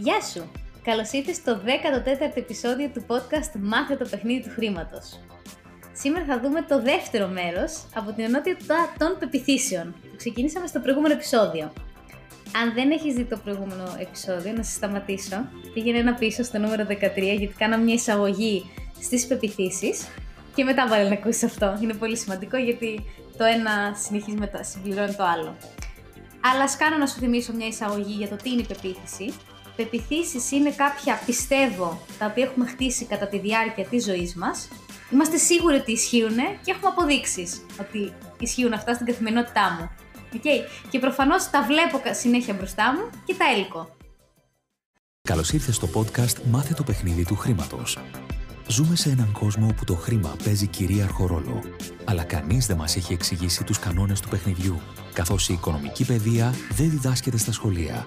Γεια σου! Καλώς ήρθες στο 14ο επεισόδιο του podcast Μάθε το παιχνίδι του χρήματος. Σήμερα θα δούμε το δεύτερο μέρος από την ενότητα των πεπιθήσεων που ξεκινήσαμε στο προηγούμενο επεισόδιο. Αν δεν έχεις δει το προηγούμενο επεισόδιο, να σε σταματήσω. Πήγαινε ένα πίσω στο νούμερο 13 γιατί κάναμε μια εισαγωγή στις πεπιθήσεις και μετά βάλε να ακούσεις αυτό. Είναι πολύ σημαντικό γιατί το ένα συνεχίζει μετά, συμπληρώνει το άλλο. Αλλά ας κάνω να σου θυμίσω μια εισαγωγή για το τι είναι η πεποίθηση. Πεπιθήσεις είναι κάποια πιστεύω τα οποία έχουμε χτίσει κατά τη διάρκεια της ζωής μας. Είμαστε σίγουροι ότι ισχύουν και έχουμε αποδείξεις ότι ισχύουν αυτά στην καθημερινότητά μου. Okay. Και προφανώς τα βλέπω συνέχεια μπροστά μου και τα έλκω. Καλώς ήρθες στο podcast Μάθε το παιχνίδι του χρήματος. Ζούμε σε έναν κόσμο όπου το χρήμα παίζει κυρίαρχο ρόλο. Αλλά κανείς δεν μας έχει εξηγήσει τους κανόνες του παιχνιδιού, καθώς η οικονομική παιδεία δεν διδάσκεται στα σχολεία.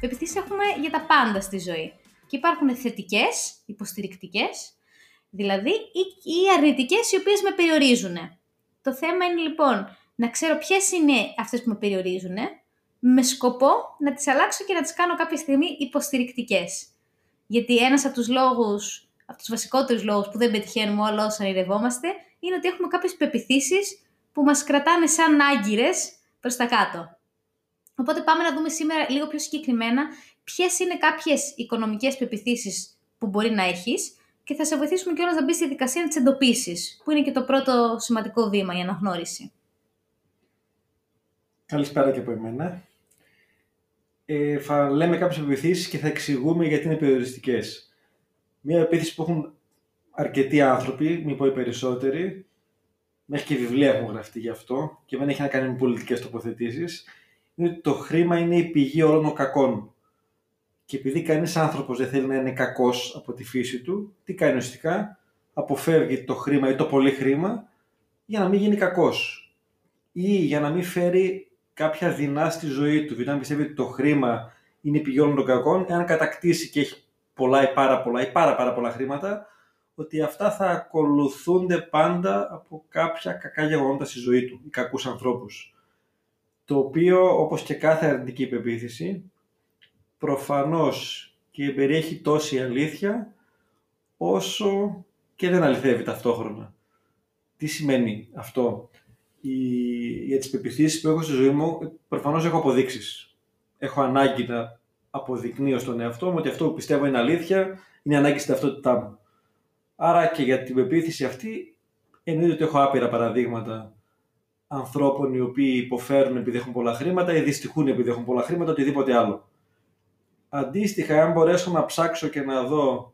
Πεπιθήσεις έχουμε για τα πάντα στη ζωή. Και υπάρχουν θετικές, υποστηρικτικές, δηλαδή, ή, ή αρνητικές οι οποίες με περιορίζουν. Το θέμα είναι λοιπόν να ξέρω ποιες είναι αυτές που με περιορίζουν, με σκοπό να τις αλλάξω και να τις κάνω κάποια στιγμή υποστηρικτικές. Γιατί ένας από τους λόγους από τους βασικότερους λόγους που δεν πετυχαίνουμε όλα όσα ονειρευόμαστε, είναι ότι έχουμε κάποιες πεπιθήσεις που μας κρατάνε σαν άγκυρες προς τα κάτω. Οπότε πάμε να δούμε σήμερα λίγο πιο συγκεκριμένα ποιες είναι κάποιες οικονομικές πεπιθήσεις που μπορεί να έχεις και θα σε βοηθήσουμε κιόλας να μπεις στη δικασία να τι εντοπίσεις, που είναι και το πρώτο σημαντικό βήμα για αναγνώριση. Καλησπέρα και από εμένα. Ε, θα λέμε κάποιες πεπιθήσεις και θα εξηγούμε γιατί είναι περιοριστικές μια επίθεση που έχουν αρκετοί άνθρωποι, μην πω οι περισσότεροι, μέχρι και βιβλία έχουν γραφτεί γι' αυτό και δεν έχει να κάνει με πολιτικές τοποθετήσεις, είναι ότι το χρήμα είναι η πηγή όλων των κακών. Και επειδή κανείς άνθρωπος δεν θέλει να είναι κακός από τη φύση του, τι κάνει ουσιαστικά, αποφεύγει το χρήμα ή το πολύ χρήμα για να μην γίνει κακός. Ή για να μην φέρει κάποια δεινά στη ζωή του. Δηλαδή, αν πιστεύει ότι το χρήμα είναι η πηγή όλων των κακών, εάν κατακτήσει και έχει πολλά ή πάρα πολλά ή πάρα πάρα πολλά χρήματα, ότι αυτά θα ακολουθούνται πάντα από κάποια κακά γεγονότα στη ζωή του ή κακούς ανθρώπους. Το οποίο, όπως και κάθε αρνητική υπεποίθηση, προφανώς και περιέχει τόση αλήθεια, όσο και δεν αληθεύει ταυτόχρονα. Τι σημαίνει αυτό; Οι, για τις πεπιθήσεις που έχω στη ζωή μου, προφανώς έχω αποδείξεις. Έχω ανάγκη να αποδεικνύω στον εαυτό μου ότι αυτό που πιστεύω είναι αλήθεια, είναι ανάγκη στην ταυτότητά μου. Άρα και για την πεποίθηση αυτή, εννοείται ότι έχω άπειρα παραδείγματα ανθρώπων οι οποίοι υποφέρουν επειδή έχουν πολλά χρήματα ή δυστυχούν επειδή έχουν πολλά χρήματα, οτιδήποτε άλλο. Αντίστοιχα, αν μπορέσω να ψάξω και να δω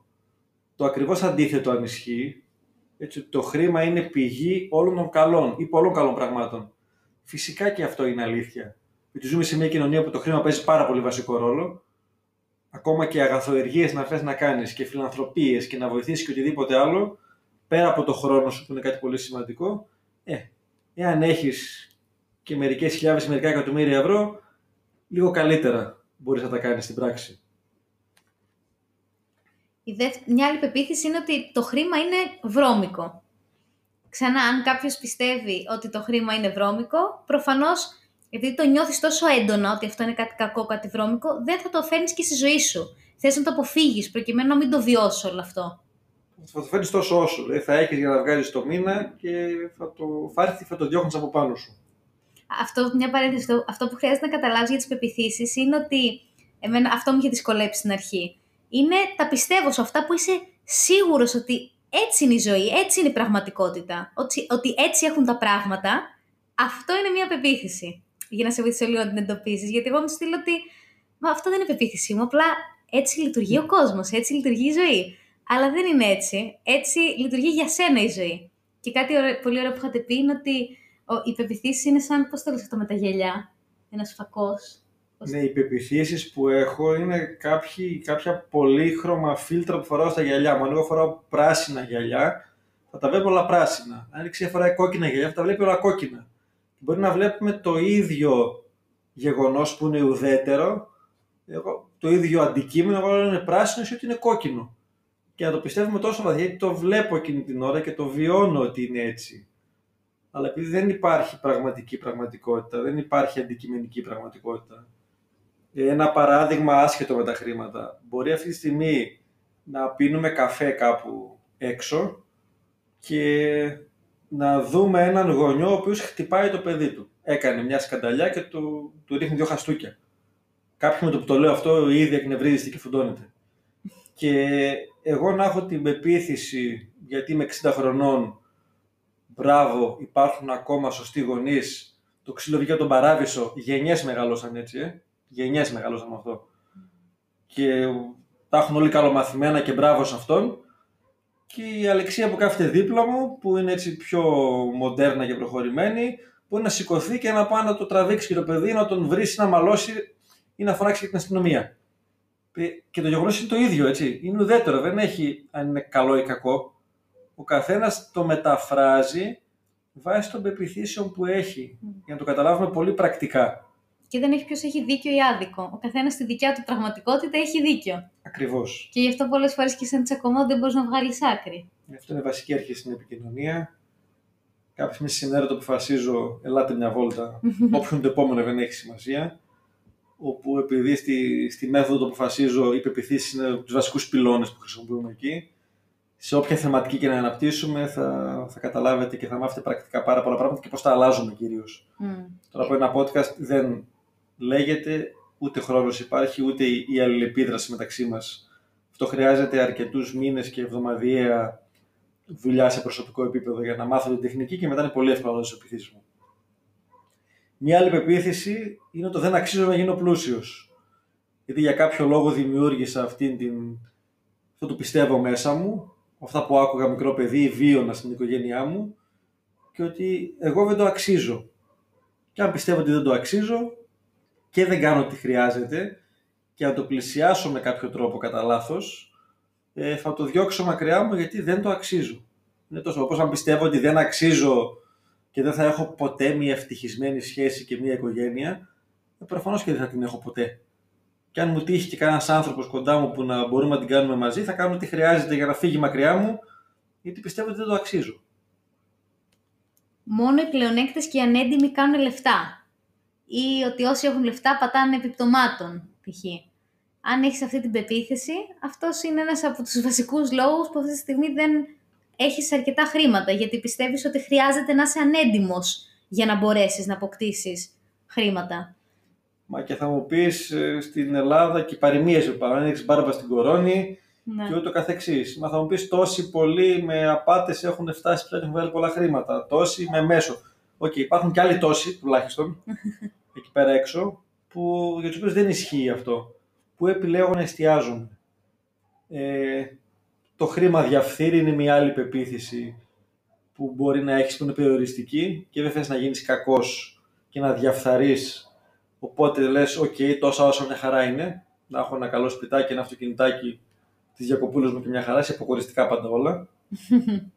το ακριβώς αντίθετο αν ισχύει, έτσι το χρήμα είναι πηγή όλων των καλών ή πολλών καλών πραγμάτων. Φυσικά και αυτό είναι αλήθεια. Γιατί ζούμε σε μια κοινωνία που το χρήμα παίζει πάρα πολύ βασικό ρόλο ακόμα και αγαθοεργίες να θες να κάνεις και φιλανθρωπίες και να βοηθήσεις και οτιδήποτε άλλο, πέρα από το χρόνο σου που είναι κάτι πολύ σημαντικό, ε, εάν έχεις και μερικές χιλιάδες, μερικά εκατομμύρια ευρώ, λίγο καλύτερα μπορείς να τα κάνεις στην πράξη. Η Μια άλλη πεποίθηση είναι ότι το χρήμα είναι βρώμικο. Ξανά, αν κάποιος πιστεύει ότι το χρήμα είναι βρώμικο, προφανώς επειδή το νιώθεις τόσο έντονα ότι αυτό είναι κάτι κακό, κάτι βρώμικο, δεν θα το φέρνεις και στη ζωή σου. Θες να το αποφύγεις προκειμένου να μην το βιώσεις όλο αυτό. Θα το φέρνει τόσο όσο. Δηλαδή θα έχεις για να βγάλεις το μήνα και θα το φάρθει, θα το διώχνεις από πάνω σου. Αυτό, μια παρένθεση, αυτό που χρειάζεται να καταλάβεις για τις πεπιθήσεις είναι ότι. Εμένα, αυτό μου είχε δυσκολέψει στην αρχή. Είναι τα πιστεύω σου, αυτά που είσαι σίγουρος ότι έτσι είναι η ζωή, έτσι είναι η πραγματικότητα. Ότι, ότι έτσι έχουν τα πράγματα. Αυτό είναι μια πεποίθηση για να σε βοηθήσω λίγο να την εντοπίσεις. Γιατί εγώ μου στείλω ότι Μα αυτό δεν είναι πεποίθησή μου. Απλά έτσι λειτουργεί ο κόσμος, έτσι λειτουργεί η ζωή. Αλλά δεν είναι έτσι. Έτσι λειτουργεί για σένα η ζωή. Και κάτι πολύ ωραίο που είχατε πει είναι ότι οι πεπιθήσει είναι σαν. Πώς το λες αυτό με τα γελιά, ένας φακός. Πώς... Ναι, οι πεπιθήσεις που έχω είναι κάποιοι, κάποια πολύχρωμα φίλτρα που φοράω στα γυαλιά μου. Αν εγώ φοράω πράσινα γυαλιά, θα τα βλέπω όλα πράσινα. Αν η φοράει κόκκινα γυαλιά, θα τα βλέπει όλα κόκκινα. Μπορεί να βλέπουμε το ίδιο γεγονός που είναι ουδέτερο, εγώ, το ίδιο αντικείμενο, εγώ λέω είναι πράσινο ή ότι είναι κόκκινο. Και να το πιστεύουμε τόσο βαθιά, γιατί το βλέπω εκείνη την ώρα και το βιώνω ότι είναι έτσι. Αλλά επειδή δεν υπάρχει πραγματική πραγματικότητα, δεν υπάρχει αντικειμενική πραγματικότητα. Ένα παράδειγμα άσχετο με τα χρήματα. Μπορεί αυτή τη στιγμή να πίνουμε καφέ κάπου έξω και να δούμε έναν γονιό ο οποίος χτυπάει το παιδί του. Έκανε μια σκανταλιά και του, του ρίχνει δύο χαστούκια. Κάποιοι με το που το λέω αυτό ήδη εκνευρίζεται και φουντώνεται. Και εγώ να έχω την πεποίθηση, γιατί είμαι 60 χρονών, μπράβο, υπάρχουν ακόμα σωστοί γονείς. Το ξύλο βγήκε από τον παράδεισο. Γενιές μεγαλώσαν έτσι, ε. Γενιές μεγαλώσαν με αυτό. Και τα έχουν όλοι καλομαθημένα και μπράβο σε αυτόν. Και η Αλεξία που κάθεται δίπλα μου, που είναι έτσι πιο μοντέρνα και προχωρημένη, μπορεί να σηκωθεί και να πάει να το τραβήξει και το παιδί, να τον βρει, να μαλώσει ή να φωνάξει και την αστυνομία. Και το γεγονός είναι το ίδιο, έτσι. Είναι ουδέτερο, δεν έχει αν είναι καλό ή κακό. Ο καθένας το μεταφράζει βάσει των πεπιθήσεων που έχει, για να το καταλάβουμε πολύ πρακτικά. Και δεν έχει ποιος έχει δίκιο ή άδικο. Ο καθένας στη δικιά του πραγματικότητα έχει δίκιο. Ακριβώς. Και γι' αυτό πολλές φορές και σαν τσακωμό δεν μπορείς να βγάλεις άκρη. Αυτό είναι βασική αρχή στην επικοινωνία. Κάποια στιγμή συνέρα το αποφασίζω, ελάτε μια βόλτα. Όποιον το επόμενο δεν έχει σημασία όπου επειδή στη, στη μέθοδο το αποφασίζω οι πεπιθήσεις είναι τους βασικούς πυλώνες που χρησιμοποιούμε εκεί. Σε όποια θεματική και να αναπτύσσουμε θα, θα καταλάβετε και θα μάθετε πρακτικά πάρα πολλά πράγματα και πώς τα αλλάζουμε κυρίως. Mm. Τώρα από ένα podcast δεν λέγεται, ούτε χρόνος υπάρχει, ούτε η αλληλεπίδραση μεταξύ μας. Αυτό χρειάζεται αρκετούς μήνες και εβδομαδιαία δουλειά σε προσωπικό επίπεδο για να μάθω την τεχνική και μετά είναι πολύ εύκολο να δώσω μου. Μια άλλη πεποίθηση είναι ότι δεν αξίζω να γίνω πλούσιος. Γιατί για κάποιο λόγο δημιούργησα αυτήν την... αυτό το πιστεύω μέσα μου, αυτά που άκουγα μικρό παιδί, βίωνα στην οικογένειά μου και ότι εγώ δεν το αξίζω. Και αν πιστεύω ότι δεν το αξίζω και δεν κάνω ό,τι χρειάζεται και αν το πλησιάσω με κάποιο τρόπο κατά λάθος, ε, θα το διώξω μακριά μου γιατί δεν το αξίζω. Είναι τόσο όπως αν πιστεύω ότι δεν αξίζω και δεν θα έχω ποτέ μια ευτυχισμένη σχέση και μια οικογένεια, ε, προφανώς και δεν θα την έχω ποτέ. Και αν μου τύχει και κανένας άνθρωπος κοντά μου που να μπορούμε να την κάνουμε μαζί, θα κάνω ό,τι χρειάζεται για να φύγει μακριά μου, γιατί πιστεύω ότι δεν το αξίζω. Μόνο οι πλεονέκτες και οι ανέντιμοι κάνουν λεφτά. Ή ότι όσοι έχουν λεφτά πατάνε επιπτωμάτων, π.χ. Αν έχεις αυτή την πεποίθηση, αυτός είναι ένας από τους βασικούς λόγους που αυτή τη στιγμή δεν έχεις αρκετά χρήματα, γιατί πιστεύεις ότι χρειάζεται να είσαι ανέντιμος για να μπορέσεις να αποκτήσεις χρήματα. Μα και θα μου πεις ε, στην Ελλάδα και παροιμίες υπάρχουν, έχεις μπάρμπα στην κορώνη ναι. και ούτω καθεξής. Μα θα μου πεις τόσοι πολλοί με απάτες έχουν φτάσει πια και έχουν βγάλει πολλά χρήματα, τόσοι με μέσο. OK, okay, υπάρχουν και άλλοι τόσοι τουλάχιστον εκεί πέρα έξω που, για τους οποίους δεν ισχύει αυτό, που επιλέγουν να εστιάζουν. Ε, το χρήμα διαφθείρει είναι μια άλλη πεποίθηση που μπορεί να έχεις που είναι περιοριστική και δεν θες να γίνεις κακός και να διαφθαρείς. Οπότε λες, OK, okay, τόσα όσα μια χαρά είναι, να έχω ένα καλό σπιτάκι, ένα αυτοκινητάκι τις διακοπούλες μου και μια χαρά, σε υποκοριστικά πάντα όλα.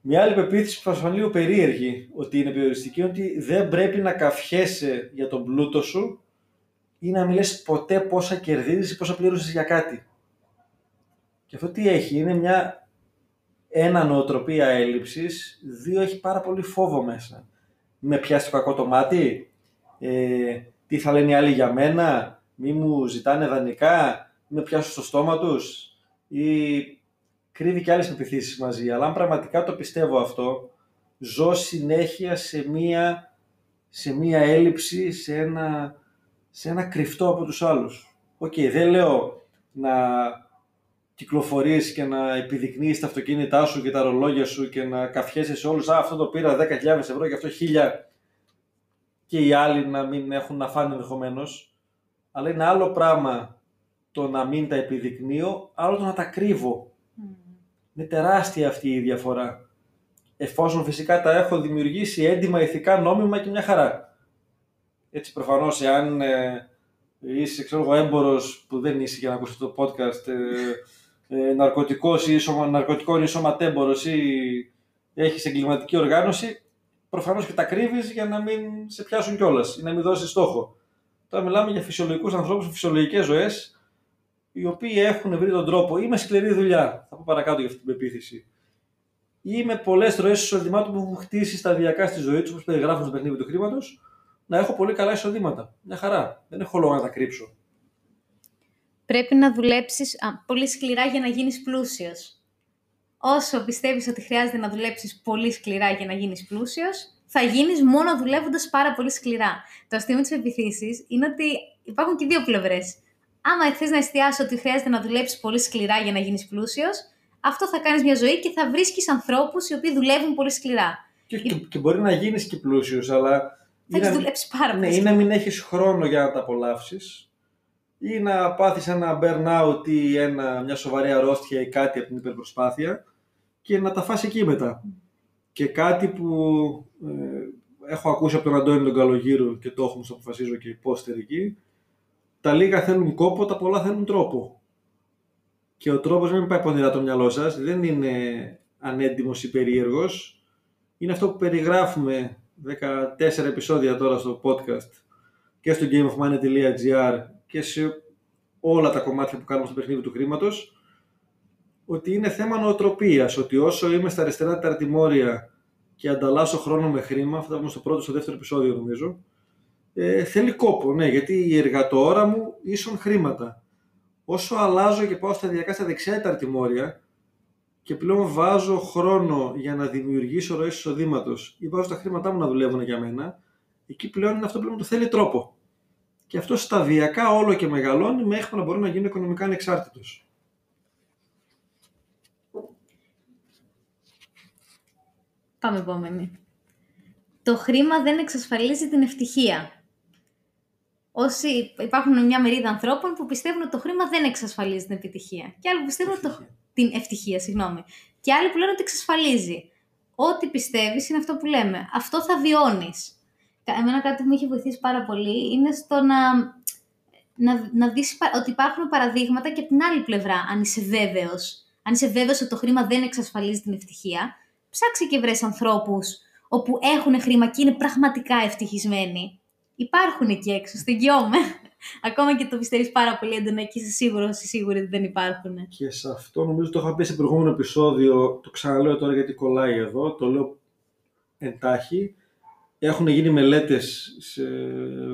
μια άλλη πεποίθηση που θα φανεί λίγο περίεργη ότι είναι περιοριστική είναι ότι δεν πρέπει να καφιέσαι για τον πλούτο σου ή να μην ποτέ πόσα κερδίζεις ή πόσα πλήρωσες για κάτι. Και αυτό τι έχει, είναι μια ένα νοοτροπία έλλειψης, δύο έχει πάρα πολύ φόβο μέσα. Με πιάσει το κακό το μάτι, ε, τι θα λένε οι άλλοι για μένα, μη μου ζητάνε δανεικά, μη με πιάσουν στο στόμα τους ή κρύβει και άλλες πεποιθήσεις μαζί. Αλλά αν πραγματικά το πιστεύω αυτό, ζω συνέχεια σε μία, σε μία έλλειψη, σε ένα, σε ένα κρυφτό από τους άλλους. OK, okay, δεν λέω να κυκλοφορείς και να επιδεικνύεις τα αυτοκίνητά σου και τα ρολόγια σου και να καυχιέσαι σε όλους «Α, αυτό το πήρα 10.000 ευρώ και αυτό 1.000» και οι άλλοι να μην έχουν να φάνε ενδεχομένως. Αλλά είναι άλλο πράγμα το να μην τα επιδεικνύω, άλλο το να τα κρύβω. Mm. Είναι τεράστια αυτή η διαφορά. Εφόσον φυσικά τα έχω δημιουργήσει έντιμα, ηθικά, νόμιμα και μια χαρά. Έτσι προφανώς εάν ε, είσαι ξέρω εγώ έμπορος που δεν είσαι για να ακούσει το podcast, ε, ε, ναρκωτικός ή σωμα, ναρκωτικό ή σωματέμπορος ή έχεις εγκληματική οργάνωση, προφανώς και τα κρύβεις για να μην σε πιάσουν κιόλας ή να μην δώσεις στόχο. Τώρα μιλάμε για φυσιολογικούς ανθρώπους, φυσιολογικές ζωές, οι οποίοι έχουν βρει τον τρόπο ή με σκληρή δουλειά, θα πω παρακάτω για αυτή την πεποίθηση, ή με πολλές ροέ εισοδημάτων που έχουν χτίσει σταδιακά στη ζωή τους, όπως περιγράφουν στο παιχνίδι του χρήματος, να έχω πολύ καλά εισοδήματα. Μια χαρά. Δεν έχω λόγο να τα κρύψω. Πρέπει να δουλέψεις πολύ σκληρά για να γίνεις πλούσιος. Όσο πιστεύεις ότι χρειάζεται να δουλέψεις πολύ σκληρά για να γίνεις πλούσιος, θα γίνεις μόνο δουλεύοντας πάρα πολύ σκληρά. Το αστείο με τις πεπιθήσει είναι ότι υπάρχουν και δύο πλευρές. Άμα θες να εστιάσει ότι χρειάζεται να δουλέψεις πολύ σκληρά για να γίνεις πλούσιος, αυτό θα κάνεις μια ζωή και θα βρίσκεις ανθρώπους οι οποίοι δουλεύουν πολύ σκληρά. Και, και, και μπορεί να γίνεις και πλούσιος, αλλά. Θα έχεις δουλέψει πάρα ναι, πολύ. Ναι, ή να μην έχεις χρόνο για να τα απολαύσεις, ή να πάθεις ένα burnout ή ένα, μια σοβαρή αρρώστια ή κάτι από την υπερπροσπάθεια και να τα φας εκεί μετά. Και κάτι που ε, έχω ακούσει από τον Αντώνη τον Καλογύρου και το έχουμε στο αποφασίζω και υπόστερ εκεί, τα λίγα θέλουν κόπο, τα πολλά θέλουν τρόπο. Και ο τρόπος μην πάει πονηρά το μυαλό σας, δεν είναι ανέντιμος ή περίεργος. Είναι αυτό που περιγράφουμε 14 επεισόδια τώρα στο podcast και στο gameofmoney.gr και σε όλα τα κομμάτια που κάνουμε στο παιχνίδι του χρήματος, ότι είναι θέμα νοοτροπίας, ότι όσο είμαι στα αριστερά τα αρτημόρια και ανταλλάσσω χρόνο με χρήμα, αυτό ήταν στο πρώτο, στο δεύτερο επεισόδιο νομίζω, ε, θέλει κόπο, ναι, γιατί η εργατόρα μου ίσον χρήματα. Όσο αλλάζω και πάω σταδιακά στα δεξιά τα αρτημόρια και πλέον βάζω χρόνο για να δημιουργήσω ροές εισοδήματος ή βάζω τα χρήματά μου να δουλεύουν για μένα, εκεί πλέον είναι αυτό που το θέλει τρόπο. Και αυτό σταδιακά όλο και μεγαλώνει μέχρι να μπορεί να γίνει οικονομικά ανεξάρτητος. Πάμε επόμενη. Το χρήμα δεν εξασφαλίζει την ευτυχία. Όσοι υπάρχουν μια μερίδα ανθρώπων που πιστεύουν ότι το χρήμα δεν εξασφαλίζει την επιτυχία. Και άλλοι που πιστεύουν το... την ευτυχία, συγγνώμη. Και άλλοι που λένε ότι εξασφαλίζει. Ό,τι πιστεύεις είναι αυτό που λέμε. Αυτό θα βιώνεις. Εμένα κάτι που με έχει βοηθήσει πάρα πολύ είναι στο να, να, να δεις ότι υπάρχουν παραδείγματα και από την άλλη πλευρά, αν είσαι βέβαιος. Αν είσαι βέβαιος ότι το χρήμα δεν εξασφαλίζει την ευτυχία, ψάξε και βρες ανθρώπους όπου έχουν χρήμα και είναι πραγματικά ευτυχισμένοι. Υπάρχουν εκεί έξω, στεγγιόμαι. Ακόμα και το πιστεύεις πάρα πολύ έντονα και είσαι σίγουρος ή σίγουρη ότι δεν υπάρχουν. Και σε αυτό νομίζω το είχα πει σε προηγούμενο επεισόδιο, το ξαναλέω τώρα γιατί κολλάει εδώ, το λέω εντάχει. Έχουν γίνει μελέτες σε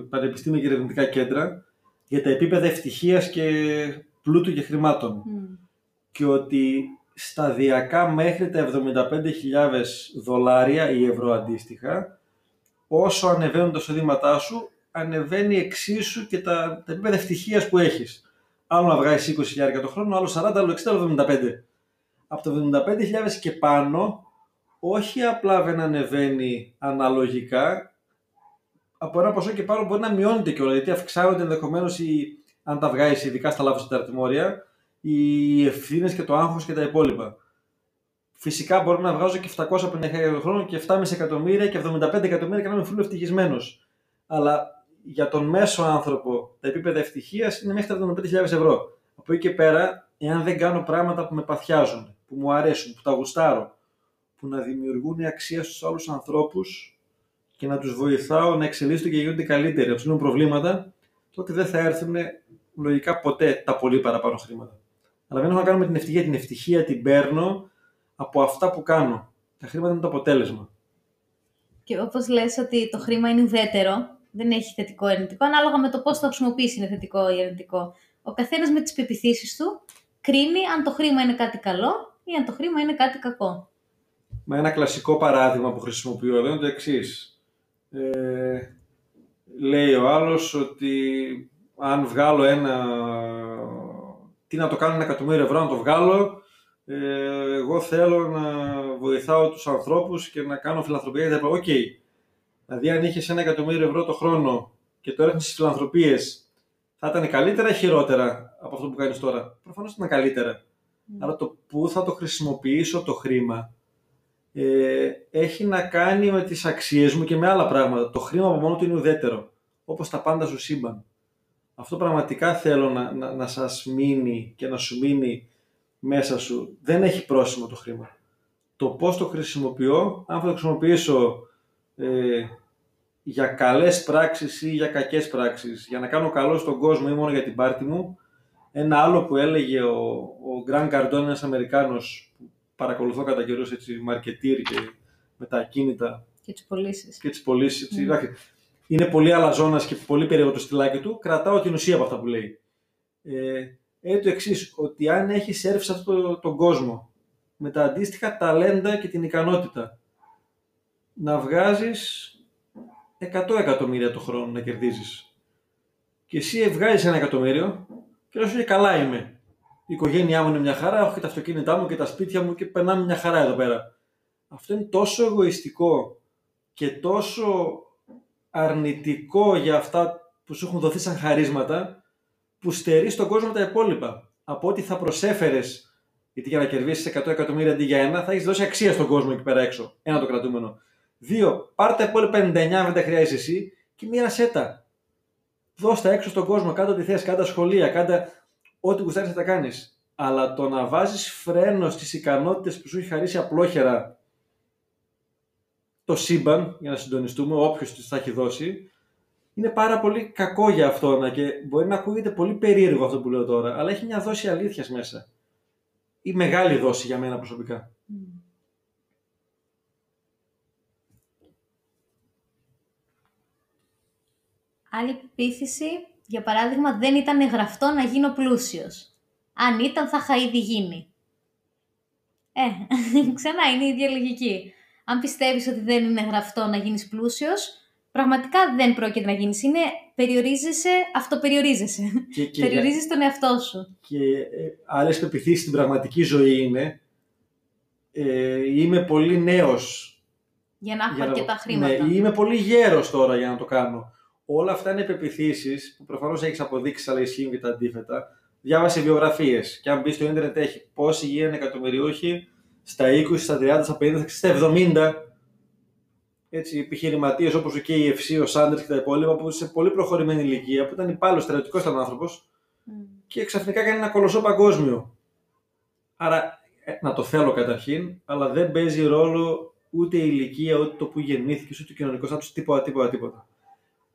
πανεπιστήμια και ερευνητικά κέντρα για τα επίπεδα ευτυχίας και πλούτου και χρημάτων. Και ότι σταδιακά μέχρι τα 75.000 δολάρια ή ευρώ αντίστοιχα, όσο ανεβαίνουν τα εισοδήματά σου, ανεβαίνει εξίσου και τα, τα επίπεδα ευτυχίας που έχεις. Άλλο να βγάζει 20.000 το χρόνο, άλλο 40, άλλο 60, άλλο 75. Από τα 75.000 και πάνω, όχι απλά δεν ανεβαίνει αναλογικά, από ένα ποσό και πάνω μπορεί να μειώνεται κιόλας, γιατί αυξάνονται ενδεχομένως αν τα βγάζεις ειδικά στα λάθος τα αρτημόρια, οι ευθύνες και το άγχος και τα υπόλοιπα. Φυσικά μπορώ να βγάζω και 750 το χρόνο και 7,5 εκατομμύρια και 75 εκατομμύρια και να είμαι φούλο ευτυχισμένος. Αλλά για τον μέσο άνθρωπο τα επίπεδα ευτυχίας είναι μέχρι τα 75.000 ευρώ. Από εκεί και πέρα, εάν δεν κάνω πράγματα που με παθιάζουν, που μου αρέσουν, που τα γουστάρω, που να δημιουργούν αξία στους άλλους ανθρώπους και να τους βοηθάω να εξελίσσονται και γίνονται καλύτεροι, να ψήνουν προβλήματα, τότε δεν θα έρθουν λογικά ποτέ τα πολύ παραπάνω χρήματα. Αλλά δεν έχω να κάνω με την ευτυχία. Την ευτυχία την παίρνω από αυτά που κάνω. Τα χρήματα είναι το αποτέλεσμα. Και όπως λες ότι το χρήμα είναι ουδέτερο, δεν έχει θετικό ή αρνητικό, ανάλογα με το πώς το χρησιμοποιήσει είναι θετικό ή αρνητικό. Ο καθένας με τις πεπιθήσεις του κρίνει αν το χρήμα είναι κάτι καλό ή αν το χρήμα είναι κάτι κακό. Μα ένα κλασικό παράδειγμα που χρησιμοποιώ εδώ είναι το εξής. Ε, λέει ο άλλος ότι αν βγάλω ένα τι να το κάνω ένα εκατομμύριο ευρώ να το βγάλω. Ε, εγώ θέλω να βοηθάω τους ανθρώπους και να κάνω φιλανθρωπία κτλ. OK. Okay. Δηλαδή αν είχες ένα εκατομμύριο ευρώ το χρόνο και το έριχνες στις φιλανθρωπίες, θα ήταν καλύτερα ή χειρότερα από αυτό που κάνεις τώρα; Προφανώς ήταν καλύτερα. Μμ. Αλλά το πού θα το χρησιμοποιήσω το χρήμα; Ε, έχει να κάνει με τις αξίες μου και με άλλα πράγματα. Το χρήμα από μόνο του είναι ουδέτερο. Όπως τα πάντα στο σύμπαν. Αυτό πραγματικά θέλω να, να, να σας μείνει και να σου μείνει μέσα σου. Δεν έχει πρόσημο το χρήμα. Το πώς το χρησιμοποιώ, αν θα το χρησιμοποιήσω ε, για καλές πράξεις ή για κακές πράξεις, για να κάνω καλό στον κόσμο ή μόνο για την πάρτη μου, ένα άλλο που έλεγε ο, ο Γκραν Καρντών, ένας Αμερικάνος που παρακολουθώ κατά καιρούς έτσι, μαρκετήρ και με τα ακίνητα Και τις πωλήσεις. και τις πωλήσεις. έτσι, εντάξει, Είναι πολύ αλαζόνας και πολύ περίεργο το στυλάκι του. Κρατάω την ουσία από αυτά που λέει. Ε, είναι το εξής, ότι αν έχεις έρθει σε αυτόν το- τον κόσμο με τα αντίστοιχα ταλέντα και την ικανότητα να βγάζεις 100 εκατομμύρια το χρόνο να κερδίζεις και εσύ βγάζεις ένα εκατομμύριο και λες ότι καλά είμαι. Η οικογένειά μου είναι μια χαρά, έχω και τα αυτοκίνητά μου και τα σπίτια μου και περνάμε μια χαρά εδώ πέρα. Αυτό είναι τόσο εγωιστικό και τόσο αρνητικό για αυτά που σου έχουν δοθεί σαν χαρίσματα που στερεί στον κόσμο τα υπόλοιπα. Από ό,τι θα προσέφερες, γιατί για να κερδίσεις 100 εκατομμύρια αντί για ένα, θα έχεις δώσει αξία στον κόσμο εκεί πέρα έξω. Ένα το κρατούμενο. Δύο, πάρ τα υπόλοιπα 99 αν δεν τα χρειάζεσαι εσύ και μοίρασέ τα. Δώσ' τα έξω στον κόσμο, κάτω ό,τι θες, κάτω σχολεία, κάτω ό,τι γουστάρεις να τα κάνεις. Αλλά το να βάζεις φρένο στις ικανότητες που σου έχει χαρίσει απλόχερα το σύμπαν, για να συντονιστούμε, όποιος τις θα έχει δώσει, είναι πάρα πολύ κακό για αυτό και μπορεί να ακούγεται πολύ περίεργο αυτό που λέω τώρα, αλλά έχει μια δόση αλήθειας μέσα. Ή μεγάλη δόση για μένα προσωπικά. Άλλη πεποίθηση, για παράδειγμα, δεν ήταν γραφτό να γίνω πλούσιος. Αν ήταν, θα είχα ήδη γίνει. Ε, ξανά είναι η ίδια λογική. Αν πιστεύεις ότι δεν είναι γραφτό να γίνεις πλούσιος, πραγματικά δεν πρόκειται να γίνεις. Είναι περιορίζεσαι, αυτοπεριορίζεσαι. Και, και, για- Περιορίζεις τον εαυτό σου. και ε, άλλες πεπιθήσεις στην πραγματική ζωή είναι ε, είμαι πολύ νέος Για να έχω για να- αρκετά χρήματα. Ναι, είμαι πολύ γέρος τώρα για να το κάνω. Όλα αυτά είναι πεπιθήσεις που προφανώς έχεις αποδείξεις αλλά ισχύουν και τα αντίθετα. Διάβασε βιογραφίες και αν μπεις στο ίντερνετ έχει πόσοι γίνανε εκατομμυριούχοι στα 20, στα 30, στα 50, στα 70. Έτσι, επιχειρηματίες όπως ο KFC, ο Σάντερς και τα υπόλοιπα που σε πολύ προχωρημένη ηλικία που ήταν υπάλληλος στρατιωτικός ήταν άνθρωπος Μμ. και ξαφνικά κάνει ένα κολοσσό παγκόσμιο. Άρα ε, να το θέλω καταρχήν, αλλά δεν παίζει ρόλο ούτε η ηλικία, ούτε το που γεννήθηκε, ούτε ο κοινωνικός στάτου, τίποτα, τίποτα, τίποτα.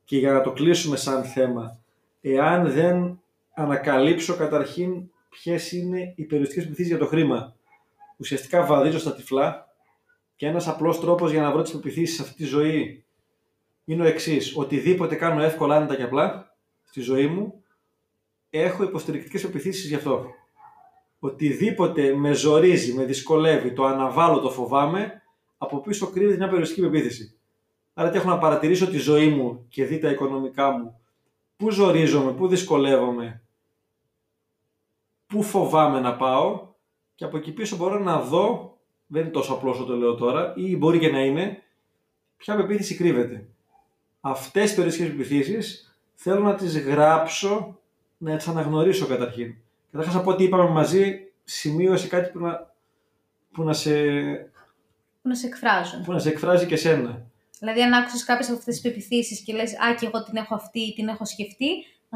Και για να το κλείσουμε σαν θέμα, εάν δεν ανακαλύψω καταρχήν ποιες είναι οι περιοριστικές πεπιθήσει για το χρήμα, ουσιαστικά βαδίζω στα τυφλά και ένας απλός τρόπος για να βρω τις πεπιθήσεις σε αυτή τη ζωή είναι ο εξής. Οτιδήποτε κάνω εύκολα, άνετα και απλά στη ζωή μου, έχω υποστηρικτικές πεπιθήσεις γι' αυτό. Οτιδήποτε με ζορίζει, με δυσκολεύει, το αναβάλω, το φοβάμαι, από πίσω κρύβεται μια περιοριστική πεποίθηση. Άρα τι έχω να παρατηρήσω τη ζωή μου και δει τα οικονομικά μου. Πού ζορίζομαι, πού δυσκολεύομαι, πού φοβάμαι να πάω και από εκεί πίσω μπορώ να δω, δεν είναι τόσο απλό όσο το λέω τώρα, ή μπορεί και να είναι, ποια πεποίθηση κρύβεται. Αυτές τις περιοριστικές πεπιθήσεις θέλω να τις γράψω, να τις αναγνωρίσω καταρχήν. Καταρχάς από ό,τι είπαμε μαζί, σημείωσε κάτι που να, που να, σε, Που να σε εκφράζουν. που να σε εκφράζει και σένα. Δηλαδή, αν άκουσες κάποιες από αυτές τις πεπιθήσεις και λες, Α, και εγώ την έχω αυτή ή την έχω σκεφτεί,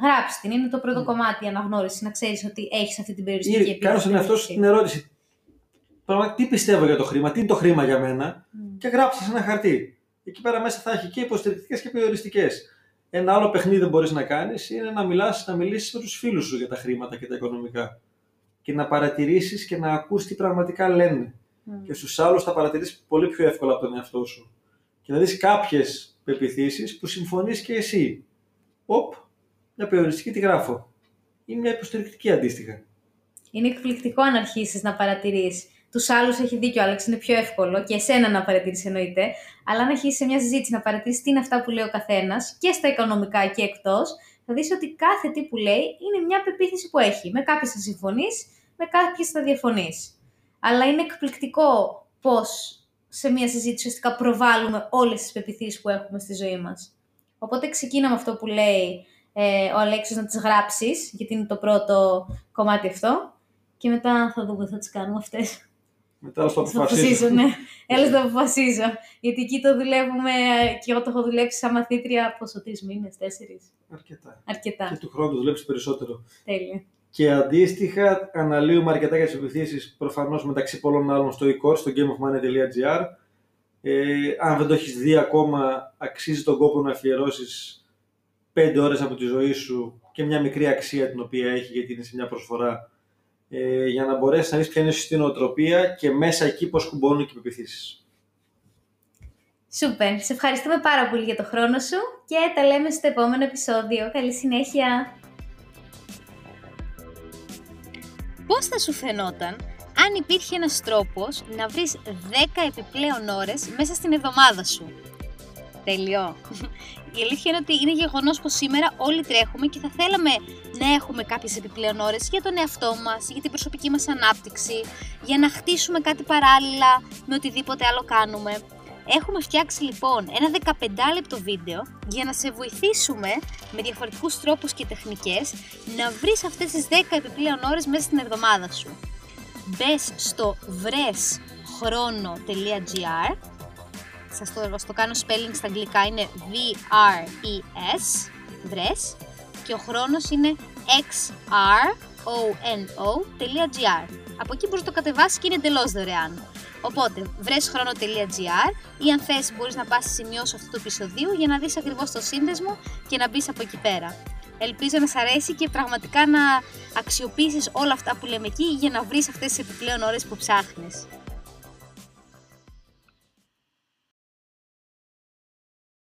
γράψει την. Είναι το πρώτο κομμάτι η αναγνώριση. Να ξέρεις ότι έχεις αυτή την περιοριστική Ή κάνω στον εαυτό σου την ερώτηση. Πράγμα, τι πιστεύω για το χρήμα, τι είναι το χρήμα για μένα, και γράψεις σε ένα χαρτί. Εκεί πέρα μέσα θα έχει και υποστηρικτικές και περιοριστικές. Ένα άλλο παιχνίδι που μπορείς να κάνεις είναι να, μιλάς, να μιλήσεις με τους φίλους σου για τα χρήματα και τα οικονομικά. Και να παρατηρήσεις και να ακούς τι πραγματικά λένε. Και στους άλλους θα παρατηρήσεις πολύ πιο εύκολα από τον εαυτό σου. Και να δεις κάποιες πεπιθήσεις που συμφωνείς και εσύ. Οπ, μια περιοριστική τη γράφω. Ή μια υποστηρικτική αντίστοιχα. Είναι εκπληκτικό αν αρχίσεις να παρατηρείς. Τους άλλους έχει δίκιο, Άλεξ, είναι πιο εύκολο και εσένα να παρατηρήσει εννοείται. Αλλά αν αρχίσεις σε μια συζήτηση να παρατηρήσεις τι είναι αυτά που λέει ο καθένας και στα οικονομικά και εκτός, θα δεις ότι κάθε τι που λέει είναι μια πεποίθηση που έχει. Με κάποιες θα συμφωνείς, με κάποιες θα διαφωνείς. Αλλά είναι εκπληκτικό πώς σε μια συζήτηση ουσιαστικά προβάλλουμε όλες τις πεπιθήσεις που έχουμε στη ζωή μας. Οπότε ξεκίνα με αυτό που λέει ε, ο Αλέξης να τις γράψεις, γιατί είναι το πρώτο κομμάτι αυτό. Και μετά θα δούμε, θα τις κάνουμε αυτές. Μετά το Στο αποφασίζω. ναι. Έλα το αποφασίζω. Γιατί εκεί το δουλεύουμε και εγώ το έχω δουλέψει σαν μαθήτρια πόσο, τρεις μήνες, τέσσερις. Αρκετά. Αρκετά. Και του χρόνου το δουλέψεις περισσότερο. Τέλεια. Και αντίστοιχα, αναλύουμε αρκετά για τις επιθέσεις προφανώς μεταξύ πολλών άλλων στο e-course, στο gameofmoney.gr. Ε, αν δεν το έχεις δει ακόμα, αξίζει τον κόπο να αφιερώσεις 5 ώρες από τη ζωή σου και μια μικρή αξία την οποία έχει, γιατί είναι σε μια προσφορά, ε, για να μπορέσεις να δεις ποια είναι η σωστή νοοτροπία και μέσα εκεί πώς κουμπώνουν και οι πεπιθήσει. Σούπερ. Σε ευχαριστούμε πάρα πολύ για το χρόνο σου και τα λέμε στο επόμενο επεισόδιο. Καλή συνέχεια. Πώς θα σου φαινόταν αν υπήρχε ένας τρόπος να βρεις 10 επιπλέον ώρες μέσα στην εβδομάδα σου; Τέλειο. Η αλήθεια είναι ότι είναι γεγονός πω σήμερα όλοι τρέχουμε και θα θέλαμε να έχουμε κάποιες επιπλέον ώρες για τον εαυτό μας, για την προσωπική μας ανάπτυξη, για να χτίσουμε κάτι παράλληλα με οτιδήποτε άλλο κάνουμε. Έχουμε φτιάξει λοιπόν ένα 15 λεπτό βίντεο για να σε βοηθήσουμε με διαφορετικούς τρόπους και τεχνικές να βρεις αυτές τις 10 επιπλέον ώρες μέσα στην εβδομάδα σου. Μπες στο βρεσχρόνο.gr σας το, το κάνω spelling στα αγγλικά είναι V-R-E-S βρες και ο χρόνος είναι xrono.gr Από εκεί μπορείς να το κατεβάσεις και είναι εντελώς δωρεάν. Οπότε, βρες χρόνο.gr ή αν θες μπορείς να πας στη σημειώσεις αυτού του επεισοδίου για να δεις ακριβώς το σύνδεσμο και να μπεις από εκεί πέρα. Ελπίζω να σ' αρέσει και πραγματικά να αξιοποιήσεις όλα αυτά που λέμε εκεί για να βρεις αυτές τις επιπλέον ώρες που ψάχνεις.